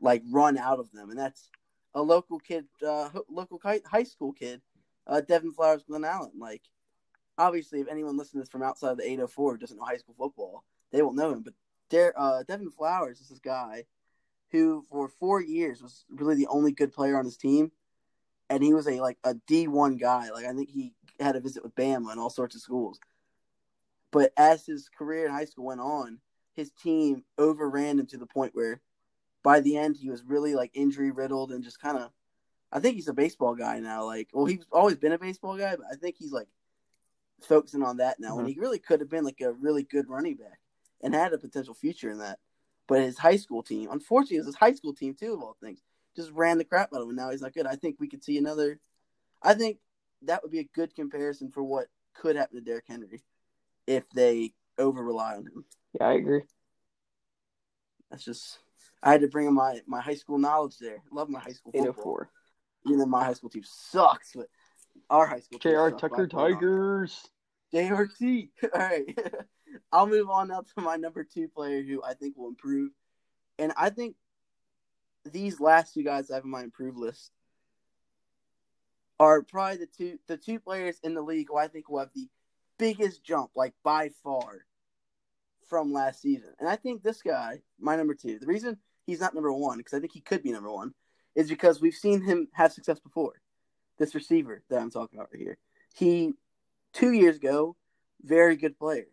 like run out of them, and that's a local kid, uh, local high school kid, uh, Devin Flowers, Glen Allen. Like, obviously, if anyone listening to this from outside the 804 who doesn't know high school football, they won't know him. But Der- uh, Devin Flowers is this guy who, for four years, was really the only good player on his team, and he was a like a D one guy. Like, I think he had a visit with Bama and all sorts of schools. But as his career in high school went on, his team overran him to the point where by the end he was really like injury riddled and just kind of I think he's a baseball guy now. Like, well, he's always been a baseball guy, but I think he's like focusing on that now. And mm-hmm. he really could have been like a really good running back and had a potential future in that. But his high school team, unfortunately, it was his high school team too, of all things, just ran the crap out of him. And now he's not good. I think we could see another. I think that would be a good comparison for what could happen to Derrick Henry if they over rely on him. Yeah, I agree. That's just I had to bring in my my high school knowledge there. Love my high school oh football. oh four. Even though my high school team sucks, but our high school team J.R. Tucker by a lot. Tigers. JRT. All right. I'll move on now to my number two player who I think will improve. And I think these last two guys I have in my improved list are probably the two the two players in the league who I think will have the biggest jump, like by far, from last season. And I think this guy, my number two, the reason he's not number one, because I think he could be number one, is because we've seen him have success before. This receiver that I'm talking about right here. He two years ago, very good player.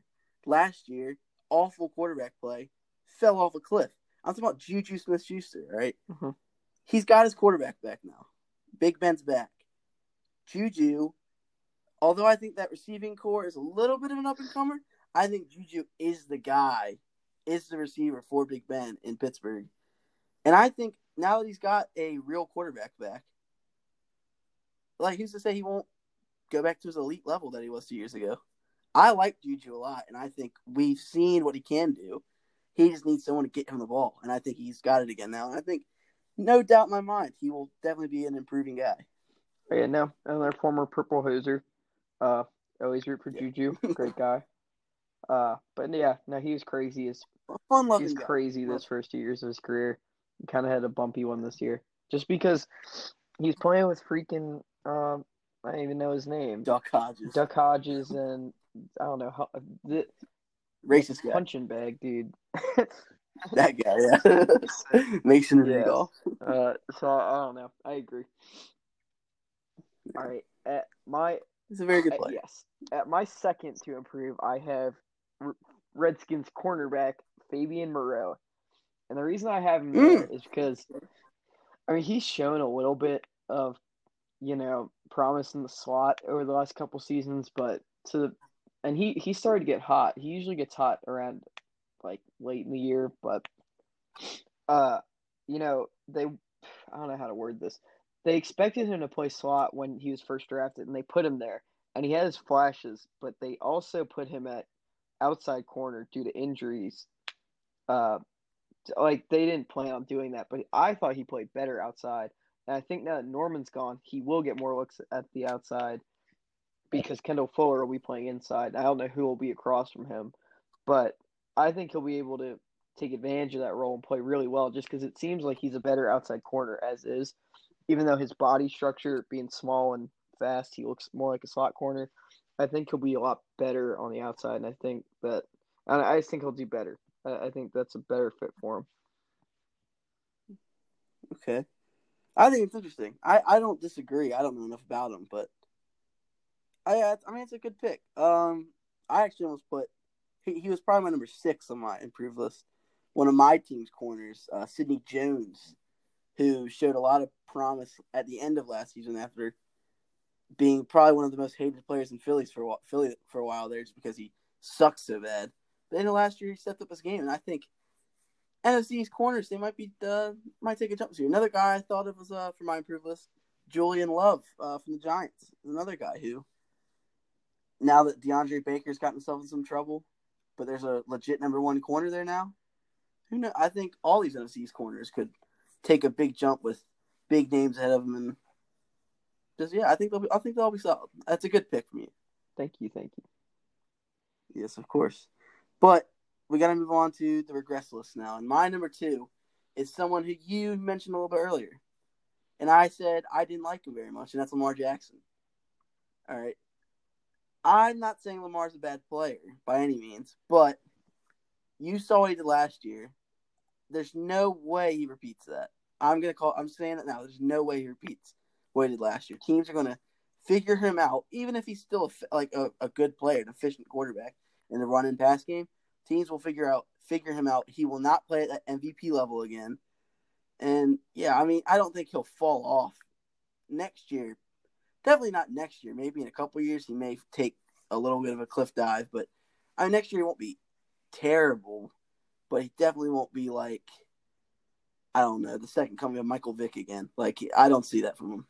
Last year, awful quarterback play, fell off a cliff. I'm talking about Juju Smith Schuster, right? Mhm. He's got his quarterback back now. Big Ben's back. Juju, although I think that receiving corps is a little bit of an up and comer, I think Juju is the guy, is the receiver for Big Ben in Pittsburgh. And I think now that he's got a real quarterback back, like who's to say he won't go back to his elite level that he was two years ago? I like Juju a lot, and I think we've seen what he can do. He just needs someone to get him the ball, and I think he's got it again now. And I think, no doubt in my mind, he will definitely be an improving guy. Oh, yeah, no, another former purple hoser. Uh, always root for Yeah. Juju. Great guy. Uh, but yeah, no, he was crazy. His Fun He's loving guy. crazy this first two years of his career. He kind of had a bumpy one this year, just because he's playing with freaking um, I don't even know his name, Duck Hodges, Duck Hodges, and I don't know how the racist guy. punching bag dude. That guy, yeah. Mason Yes. Rudolph. uh, so I don't know. I agree. All right, at my He's a very good player. yes, at my second to improve, I have Redskins cornerback Fabian Moreau, and the reason I have him there is because, I mean, he's shown a little bit of, you know, promise in the slot over the last couple seasons, but to the, and he he started to get hot. He usually gets hot around like late in the year, but, uh, you know, they, I don't know how to word this. They expected him to play slot when he was first drafted, and they put him there and he had his flashes, but they also put him at outside corner due to injuries. Uh, like they didn't plan on doing that, but I thought he played better outside. And I think now that Norman's gone, he will get more looks at the outside because Kendall Fuller will be playing inside. I don't know who will be across from him, but I think he'll be able to take advantage of that role and play really well just because it seems like he's a better outside corner as is. Even though his body structure being small and fast, he looks more like a slot corner. I think he'll be a lot better on the outside, and I think that I just think he'll do better. I, think that's a better fit for him. Okay, I think it's interesting. I, I don't disagree. I don't know enough about him, but I I mean it's a good pick. Um, I actually almost put he, he was probably my number six on my improved list. One of my team's corners, uh, Sidney Jones, who showed a lot of promise at the end of last season after being probably one of the most hated players in Phillies for a while, Philly for a while there, just because he sucks so bad. But in the last year, he stepped up his game, and I think NFC's corners they might be uh, might take a jump here. Another guy I thought of was uh, for my improved list, Julian Love uh, from the Giants. Another guy who, now that DeAndre Baker's gotten himself in some trouble, but there's a legit number one corner there now. Who know? I think all these NFC's corners could take a big jump with big names ahead of them, and just yeah, I think they'll be. I think they'll be solid. That's a good pick for me. Thank you, thank you. Yes, of course. But we got to move on to the regress list now. And my number two is someone who you mentioned a little bit earlier. And I said I didn't like him very much, and that's Lamar Jackson. All right. I'm not saying Lamar's a bad player by any means, but you saw what he did last year. There's no way he repeats that. I'm gonna call. I'm saying it now. There's no way he repeats what he did last year. Teams are gonna figure him out, even if he's still a, like a, a good player, an efficient quarterback in the run and pass game. Teams will figure out figure him out. He will not play at that MVP level again. And yeah, I mean, I don't think he'll fall off next year. Definitely not next year. Maybe in a couple years he may take a little bit of a cliff dive, but I mean, next year he won't be terrible, but he definitely won't be like I don't know the second coming of Michael Vick again. Like I don't see that from him.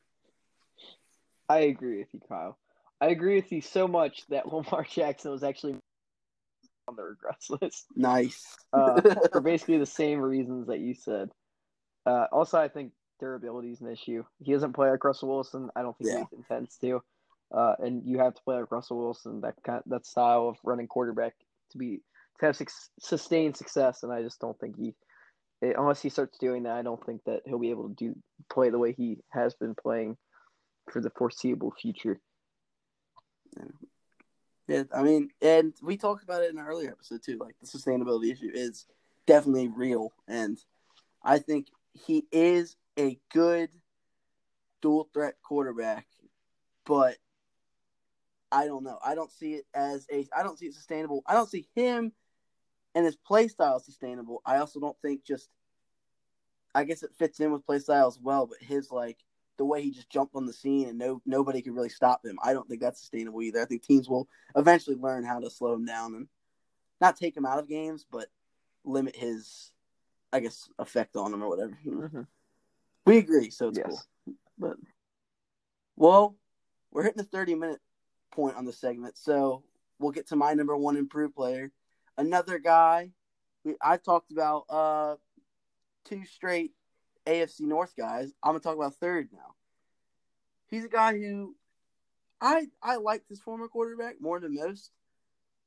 I agree with you, Kyle. I agree with you so much that Lamar Jackson was actually on the regrets list. Nice. uh, for basically the same reasons that you said. Uh, also, I think durability is an issue. He doesn't play like Russell Wilson. I don't think yeah. he intends to. Uh, and you have to play like Russell Wilson, that kind of, that style of running quarterback to be to have su- sustained success. And I just don't think he, unless he starts doing that, I don't think that he'll be able to do play the way he has been playing for the foreseeable future. Yeah, I mean, and we talked about it in an earlier episode too. Like the sustainability issue is definitely real, and I think he is a good dual threat quarterback, but I don't know. I don't see it as a. I don't see it sustainable. I don't see him and his play style sustainable. I also don't think just. I guess it fits in with play style as well, but his like the way he just jumped on the scene and no nobody could really stop him. I don't think that's sustainable either. I think teams will eventually learn how to slow him down and not take him out of games, but limit his, I guess, effect on him or whatever. Mm-hmm. We agree, so it's yes. cool. But well, we're hitting the thirty minute point on the segment, so we'll get to my number one improved player. Another guy I talked about uh two straight AFC North guys. I'm gonna talk about third now. He's a guy who I I liked his former quarterback more than most,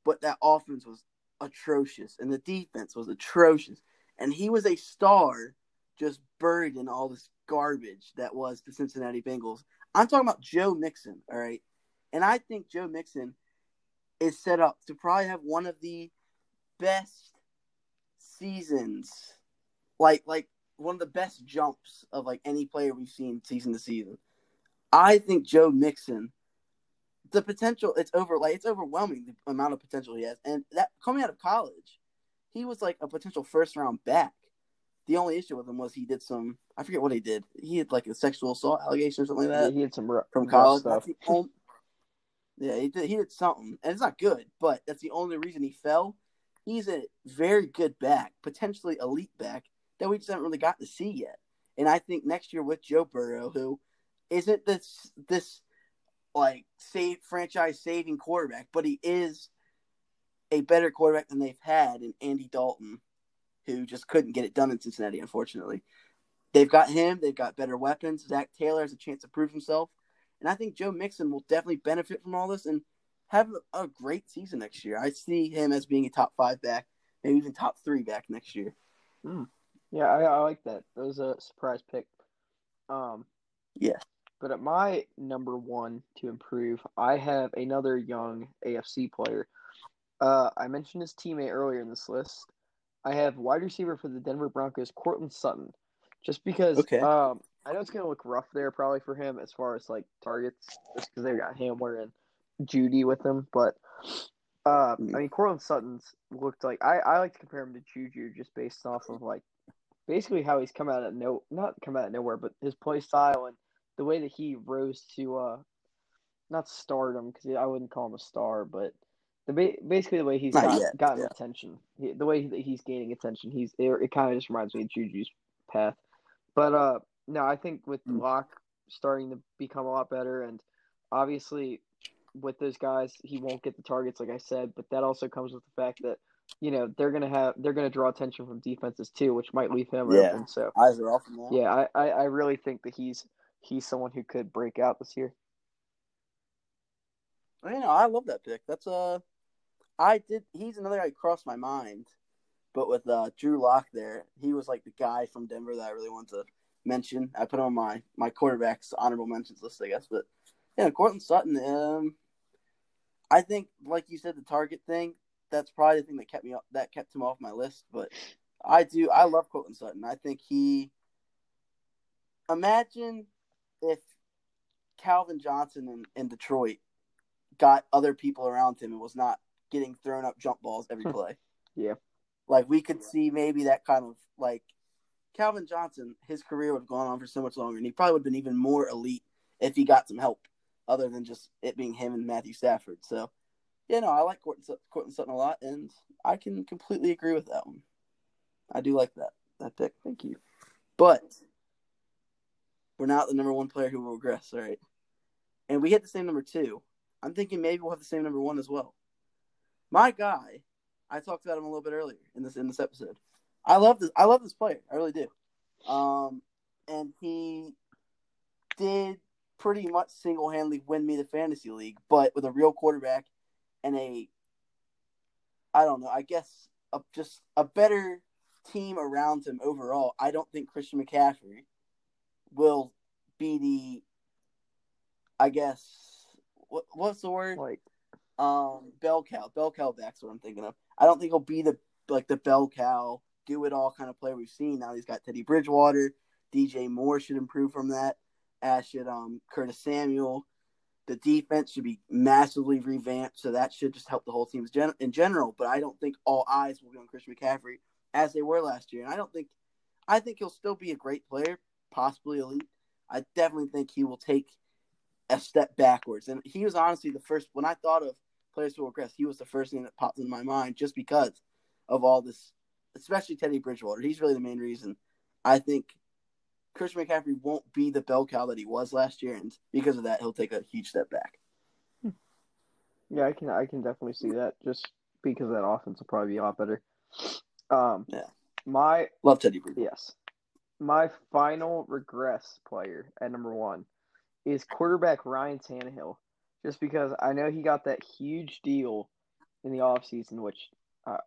but that offense was atrocious and the defense was atrocious, and he was a star just buried in all this garbage that was the Cincinnati Bengals. I'm talking about Joe Mixon, all right, and I think Joe Mixon is set up to probably have one of the best seasons, like like one of the best jumps of like any player we've seen season to season. I think Joe Mixon, the potential it's over like it's overwhelming the amount of potential he has, and that coming out of college, he was like a potential first round back. The only issue with him was he did some I forget what he did. He had like a sexual assault allegation or something like that. Yeah, he had some rough, from college stuff. Only, yeah, he did. He did something, and it's not good, but that's the only reason he fell. He's a very good back, potentially elite back that we just haven't really got to see yet. And I think next year with Joe Burrow, who isn't this this like save franchise saving quarterback, but he is a better quarterback than they've had in Andy Dalton. who just couldn't get it done in Cincinnati, unfortunately. They've got him. They've got better weapons. Zac Taylor has a chance to prove himself, and I think Joe Mixon will definitely benefit from all this and have a great season next year. I see him as being a top five back, maybe even top three back next year. Mm. Yeah, I, I, like that. That was a surprise pick. Um, yeah. But at my number one to improve, I have another young AFC player. Uh, I mentioned his teammate earlier in this list. I have wide receiver for the Denver Broncos, Courtland Sutton, just because. Okay. Um, I know it's gonna look rough there probably for him as far as like targets, just because they've got Hamler and Jeudy with him. But uh, I mean, Courtland Sutton's looked like I, I like to compare him to Juju just based off of like basically how he's come out of no not come out of nowhere, but his play style and the way that he rose to uh not stardom because I wouldn't call him a star, but the basically the way he's got, gotten yeah. attention, he, the way that he's gaining attention, he's it, it kind of just reminds me of Juju's path. But uh, no, I think with mm. Lock starting to become a lot better, and obviously with those guys, he won't get the targets like I said, but that also comes with the fact that you know they're gonna have they're gonna draw attention from defenses too, which might leave him yeah. open. So eyes are off him. Yeah, I, I I really think that he's he's someone who could break out this year. You know, I love that pick. That's uh I did. He's another guy crossed my mind, but with uh, Drew Lock there, he was like the guy from Denver that I really want to mention. I put him on my my quarterbacks honorable mentions list, I guess. But yeah, Courtland Sutton. Um, I think, like you said, the target thing. That's probably the thing that kept me up, that kept him off my list. But I do. I love Courtland Sutton. I think he. Imagine if Calvin Johnson in, in Detroit got other people around him and was not getting thrown up jump balls every play. yeah. Like we could see maybe that kind of like Calvin Johnson, his career would have gone on for so much longer, and he probably would have been even more elite if he got some help, other than just it being him and Matthew Stafford. So, yeah, no, I like Courtland Sutton a lot, and I can completely agree with that one. I do like that that pick. Thank you. But we're not the number one player who will regress, all right? And we hit the same number two. I'm thinking maybe we'll have the same number one as well. My guy, I talked about him a little bit earlier in this in this episode. I love this. I love this player. I really do. Um, and he did pretty much single handedly win me the fantasy league, but with a real quarterback and a, I don't know, I guess a, just a better team around him overall. I don't think Christian McCaffrey will be the, I guess, what what's the word? Like um, bell cow, bell cow back's what I'm thinking of. I don't think he'll be the like the bell cow, do it all kind of player we've seen. Now he's got Teddy Bridgewater, DJ Moore should improve from that. As should um Curtis Samuel. The defense should be massively revamped, so that should just help the whole team in general. But I don't think all eyes will be on Christian McCaffrey as they were last year, and I don't think I think he'll still be a great player, possibly elite. I definitely think he will take a step backwards, and he was honestly the first when I thought of players who regress. He was the first thing that popped in my mind just because of all this, especially Teddy Bridgewater. He's really the main reason. I think Christian McCaffrey won't be the bell cow that he was last year, and because of that, he'll take a huge step back. Yeah, I can I can definitely see that. Just because that offense will probably be a lot better. Um, yeah, my love Teddy. Yes, my final regress player at number one is quarterback Ryan Tannehill just because I know he got that huge deal in the offseason, which uh,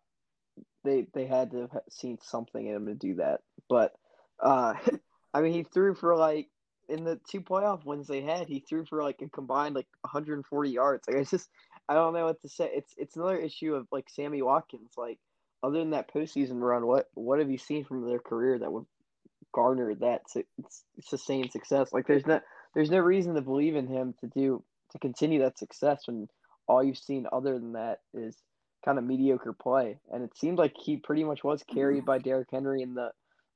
they they had to have seen something in him to do that. But uh, I mean, he threw for like in the two playoff wins they had, he threw for like a combined like 140 yards. Like it's just I don't know what to say. It's it's another issue of like Sammy Watkins. Like other than that postseason run, what what have you seen from their career that would garner that sustained success? Like there's no there's no reason to believe in him to do to continue that success when all you've seen other than that is kind of mediocre play. And it seemed like he pretty much was carried by Derrick Henry in the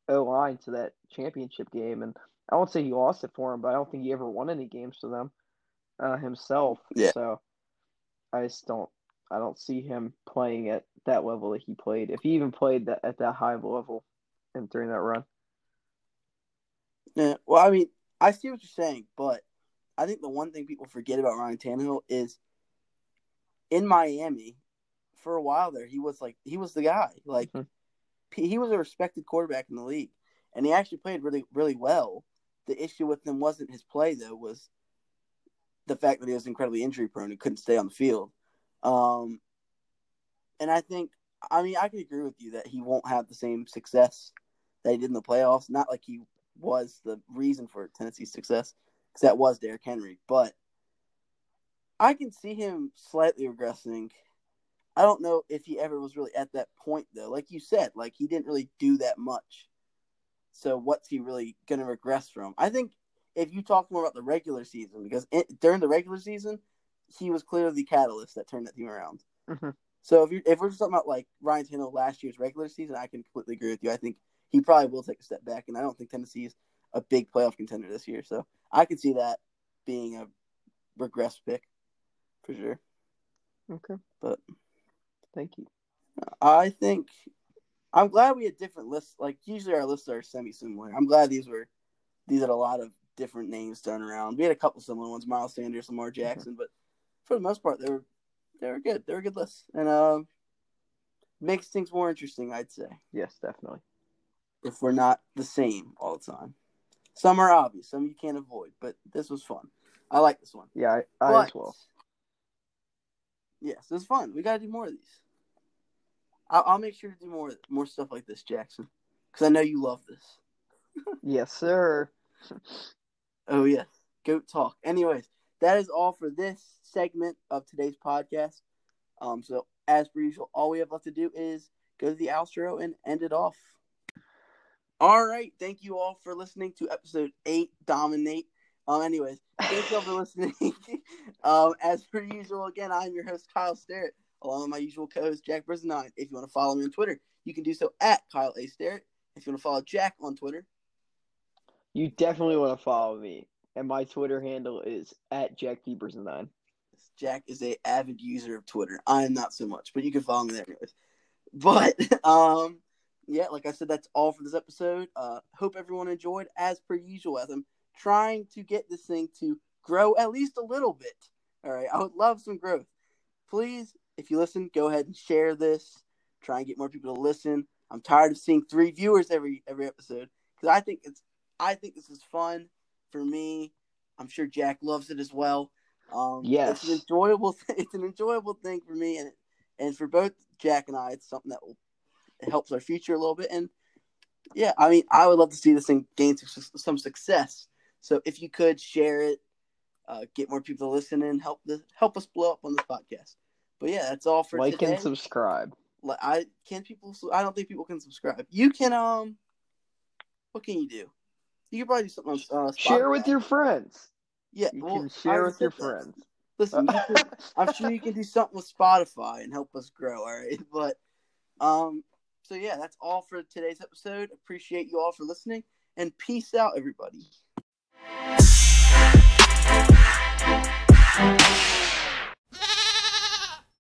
O line to that championship game. And I won't say he lost it for him, but I don't think he ever won any games for them uh, himself. Yeah. So I just don't I don't see him playing at that level that he played. If he even played that at that high level and during that run. Yeah, well, I mean, I see what you're saying, but I think the one thing people forget about Ryan Tannehill is in Miami for a while there he was like he was the guy like mm-hmm. He was a respected quarterback in the league, and he actually played really really well. The issue with him wasn't his play though; was the fact that he was incredibly injury prone and couldn't stay on the field. Um, and I think, I mean, I can agree with you that he won't have the same success that he did in the playoffs. Not like he was the reason for Tennessee's success, because that was Derrick Henry. But I can see him slightly regressing. I don't know if he ever was really at that point though. Like you said, like he didn't really do that much. So what's he really going to regress from? I think if you talk more about the regular season, because it, during the regular season, he was clearly the catalyst that turned that team around. Mm-hmm. So if you if we're just talking about like Ryan Tannehill last year's regular season, I can completely agree with you. I think he probably will take a step back, and I don't think Tennessee is a big playoff contender this year. So I could see that being a regress pick for sure. Okay, But thank you. I think I'm glad we had different lists. Like usually our lists are semi similar. I'm glad these were these had a lot of different names thrown around. We had a couple similar ones, Miles Sanders, Lamar Jackson, but for the most part they were they were good. They were good lists. And um makes things more interesting, I'd say. Yes, definitely. If we're not the same all the time. Some are obvious, some you can't avoid, but this was fun. I like this one. Yeah, I, I But- as well. Yes, it was fun. We got to do more of these. I'll, I'll make sure to do more more stuff like this, Jackson, because I know you love this. Yes, sir. Oh yes, goat talk. Anyways, that is all for this segment of today's podcast. Um, so as per usual, all we have left to do is go to the outro and end it off. All right, thank you all for listening to episode eight, dominate. Um, anyways, thank you all for listening. um, as per usual, again, I'm your host Kyle Starrett, along with my usual co-host Jack Brisnine. If you want to follow me on Twitter, you can do so at Kyle A Starrett. If you want to follow Jack on Twitter, You definitely want to follow me, and my Twitter handle is at Jack Keepers nine. Jack is a avid user of Twitter. I am not so much, but you can follow me there anyways. But um, yeah, like I said, that's all for this episode. Uh, hope everyone enjoyed. As per usual, as I'm trying to get this thing to grow at least a little bit. All right, I would love some growth. Please, if you listen, go ahead and share this. Try and get more people to listen. I'm tired of seeing three viewers every every episode because I think it's I think this is fun for me. I'm sure Jack loves it as well. Um, Yes. it's an enjoyable. It's an enjoyable thing for me, and and for both Jack and I, it's something that will it helps our future a little bit. And yeah, I mean, I would love to see this thing gain some, some success. So if you could share it, uh, get more people to listen and help the help us blow up on this podcast. But yeah, that's all for Like today. and subscribe. Like, I can people. I don't think people can subscribe. You can. Um, what can you do? You can probably do something on uh, Share with your friends. Yeah, You well, can share with your that. friends. Listen, can, I'm sure you can do something with Spotify and help us grow. All right, but um, so yeah, that's all for today's episode. Appreciate you all for listening, and peace out, everybody.